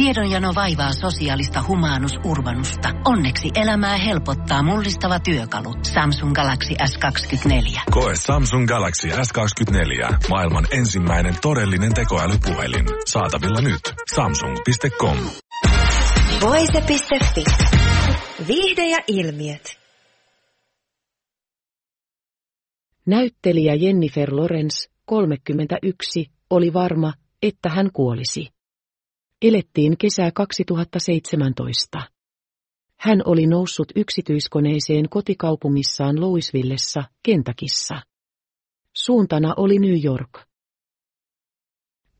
Tiedonjano vaivaa sosiaalista humanus urbanusta. Onneksi elämää helpottaa mullistava työkalu. Samsung Galaxy S24. Koe Samsung Galaxy S24. Maailman ensimmäinen todellinen tekoälypuhelin. Saatavilla nyt. Samsung.com. Voise.fi. Viihde ja ilmiöt. Näyttelijä Jennifer Lawrence, 31, oli varma, että hän kuolisi. Elettiin kesää 2017. Hän oli noussut yksityiskoneeseen kotikaupungissaan Louisvillessa, Kentakissa. Suuntana oli New York.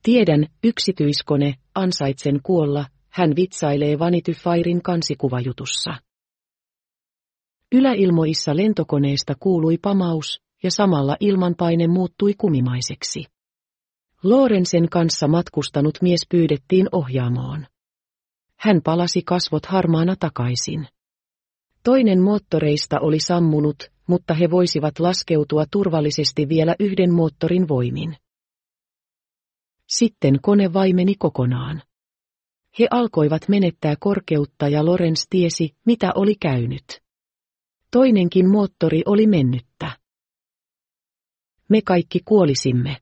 Tiedän, yksityiskone, ansaitsen kuolla, hän vitsailee Vanity Fairin kansikuvajutussa. Yläilmoissa lentokoneesta kuului pamaus, ja samalla ilmanpaine muuttui kumimaiseksi. Lorenzen kanssa matkustanut mies pyydettiin ohjaamoon. Hän palasi kasvot harmaana takaisin. Toinen moottoreista oli sammunut, mutta he voisivat laskeutua turvallisesti vielä yhden moottorin voimin. Sitten kone vaimeni kokonaan. He alkoivat menettää korkeutta ja Lorenz tiesi, mitä oli käynyt. Toinenkin moottori oli mennyttä. Me kaikki kuolisimme.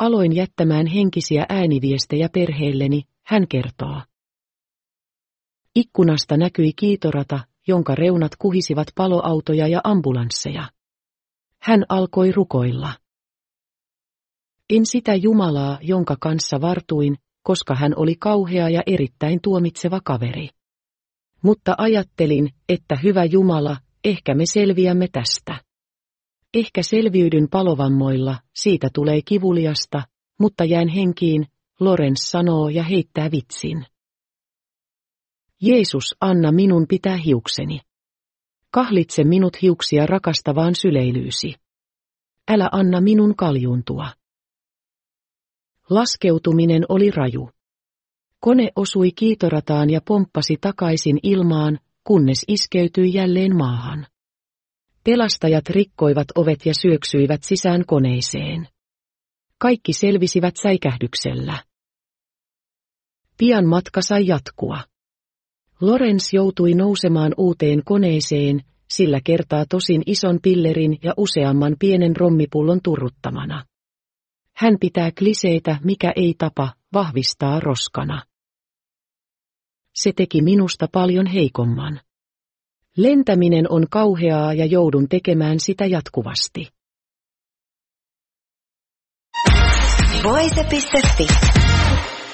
Aloin jättämään henkisiä ääniviestejä perheelleni, hän kertoo. Ikkunasta näkyi kiitorata, jonka reunat kuhisivat paloautoja ja ambulansseja. Hän alkoi rukoilla. En sitä Jumalaa, jonka kanssa vartuin, koska hän oli kauhea ja erittäin tuomitseva kaveri. Mutta ajattelin, että hyvä Jumala, ehkä me selviämme tästä. Ehkä selviydyn palovammoilla, siitä tulee kivuliasta, mutta jään henkiin, Lorenz sanoo ja heittää vitsin. Jeesus, anna minun pitää hiukseni. Kahlitse minut hiuksia rakastavaan syleilyysi. Älä anna minun kaljuntua. Laskeutuminen oli raju. Kone osui kiitorataan ja pomppasi takaisin ilmaan, kunnes iskeytyi jälleen maahan. Pelastajat rikkoivat ovet ja syöksyivät sisään koneeseen. Kaikki selvisivät säikähdyksellä. Pian matka sai jatkua. Lorenz joutui nousemaan uuteen koneeseen, sillä kertaa tosin ison pillerin ja useamman pienen rommipullon turruttamana. Hän pitää kliseitä, mikä ei tapa, vahvistaa roskana. Se teki minusta paljon heikomman. Lentäminen on kauheaa ja joudun tekemään sitä jatkuvasti. Voise.fi.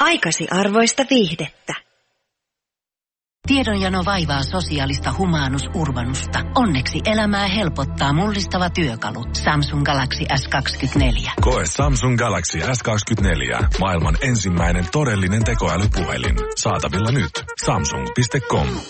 Aikasi arvoista viihdettä. Tiedonjano vaivaa sosiaalista humanus urbanusta. Onneksi elämää helpottaa mullistava työkalu. Samsung Galaxy S24. Koe Samsung Galaxy S24. Maailman ensimmäinen todellinen tekoälypuhelin. Saatavilla nyt. Samsung.com.